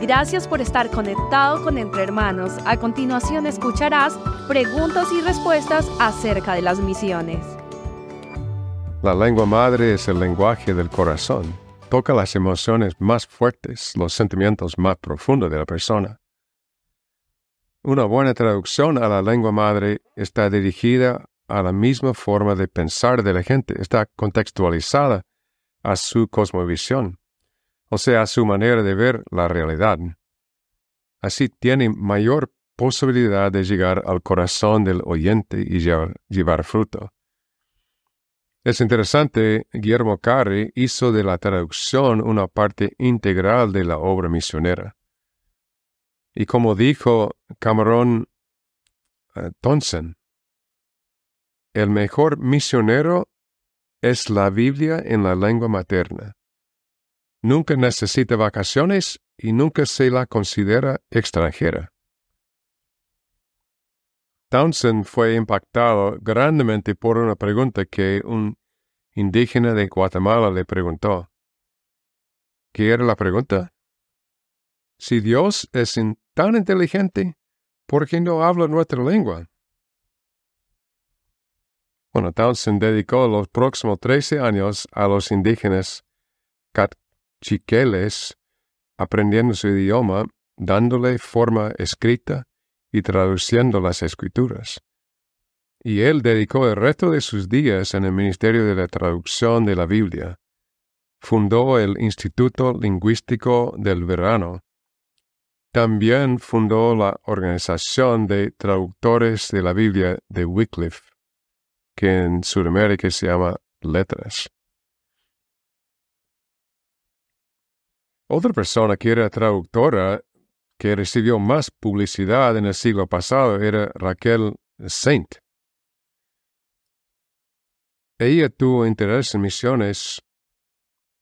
Gracias por estar conectado con Entre Hermanos. A continuación escucharás preguntas y respuestas acerca de las misiones. La lengua madre es el lenguaje del corazón. Toca las emociones más fuertes, los sentimientos más profundos de la persona. Una buena traducción a la lengua madre está dirigida a la misma forma de pensar de la gente, está contextualizada a su cosmovisión o sea, su manera de ver la realidad. Así tiene mayor posibilidad de llegar al corazón del oyente y llevar, fruto. Es interesante, Guillermo Carri hizo de la traducción una parte integral de la obra misionera. Y como dijo Cameron uh, Thompson, el mejor misionero es la Biblia en la lengua materna nunca necesita vacaciones y nunca se la considera extranjera. Townsend fue impactado grandemente por una pregunta que un indígena de Guatemala le preguntó. ¿Qué era la pregunta? Si Dios es tan inteligente, ¿por qué no habla nuestra lengua? Bueno, Townsend dedicó los próximos 13 años a los indígenas chiqueles, aprendiendo su idioma, dándole forma escrita y traduciendo las escrituras. Y él dedicó el resto de sus días en el Ministerio de la Traducción de la Biblia. Fundó el Instituto Lingüístico del Verano. También fundó la Organización de Traductores de la Biblia de Wycliffe, que en Sudamérica se llama Letras. Otra persona que era traductora que recibió más publicidad en el siglo pasado era Raquel Saint. Ella tuvo interés en misiones,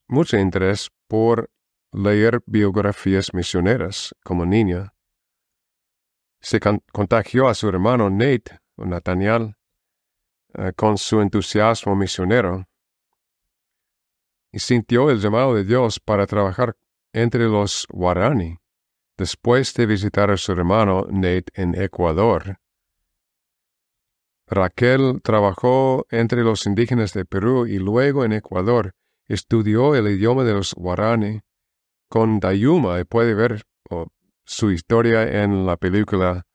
mucho interés por leer biografías misioneras como niña. Se contagió a su hermano Nate, Nathaniel, eh, con su entusiasmo misionero y sintió el llamado de Dios para trabajar entre los Guarani, después de visitar a su hermano Nate en Ecuador. Raquel trabajó entre los indígenas de Perú y luego en Ecuador estudió el idioma de los Guarani con Dayuma y puede ver oh, su historia en la película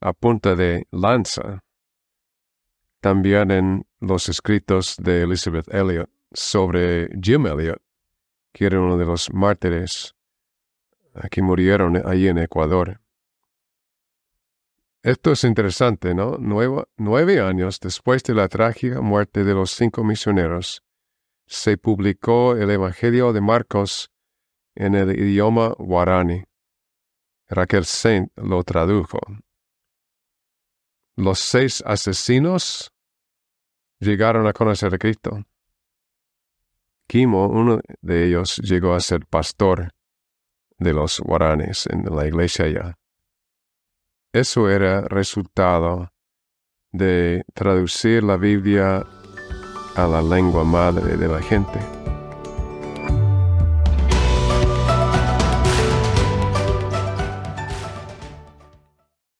A punta de lanza. También en los escritos de Elizabeth Elliot sobre Jim Elliot que era uno de los mártires que murieron ahí en Ecuador. Esto es interesante, ¿no? nueve años después de la trágica muerte de los cinco misioneros, se publicó el Evangelio de Marcos en el idioma guarani. Raquel Saint lo tradujo. Los seis asesinos llegaron a conocer a Cristo. Kimo, uno de ellos, llegó a ser pastor de los guaranes en la iglesia allá. Eso era resultado de traducir la Biblia a la lengua madre de la gente.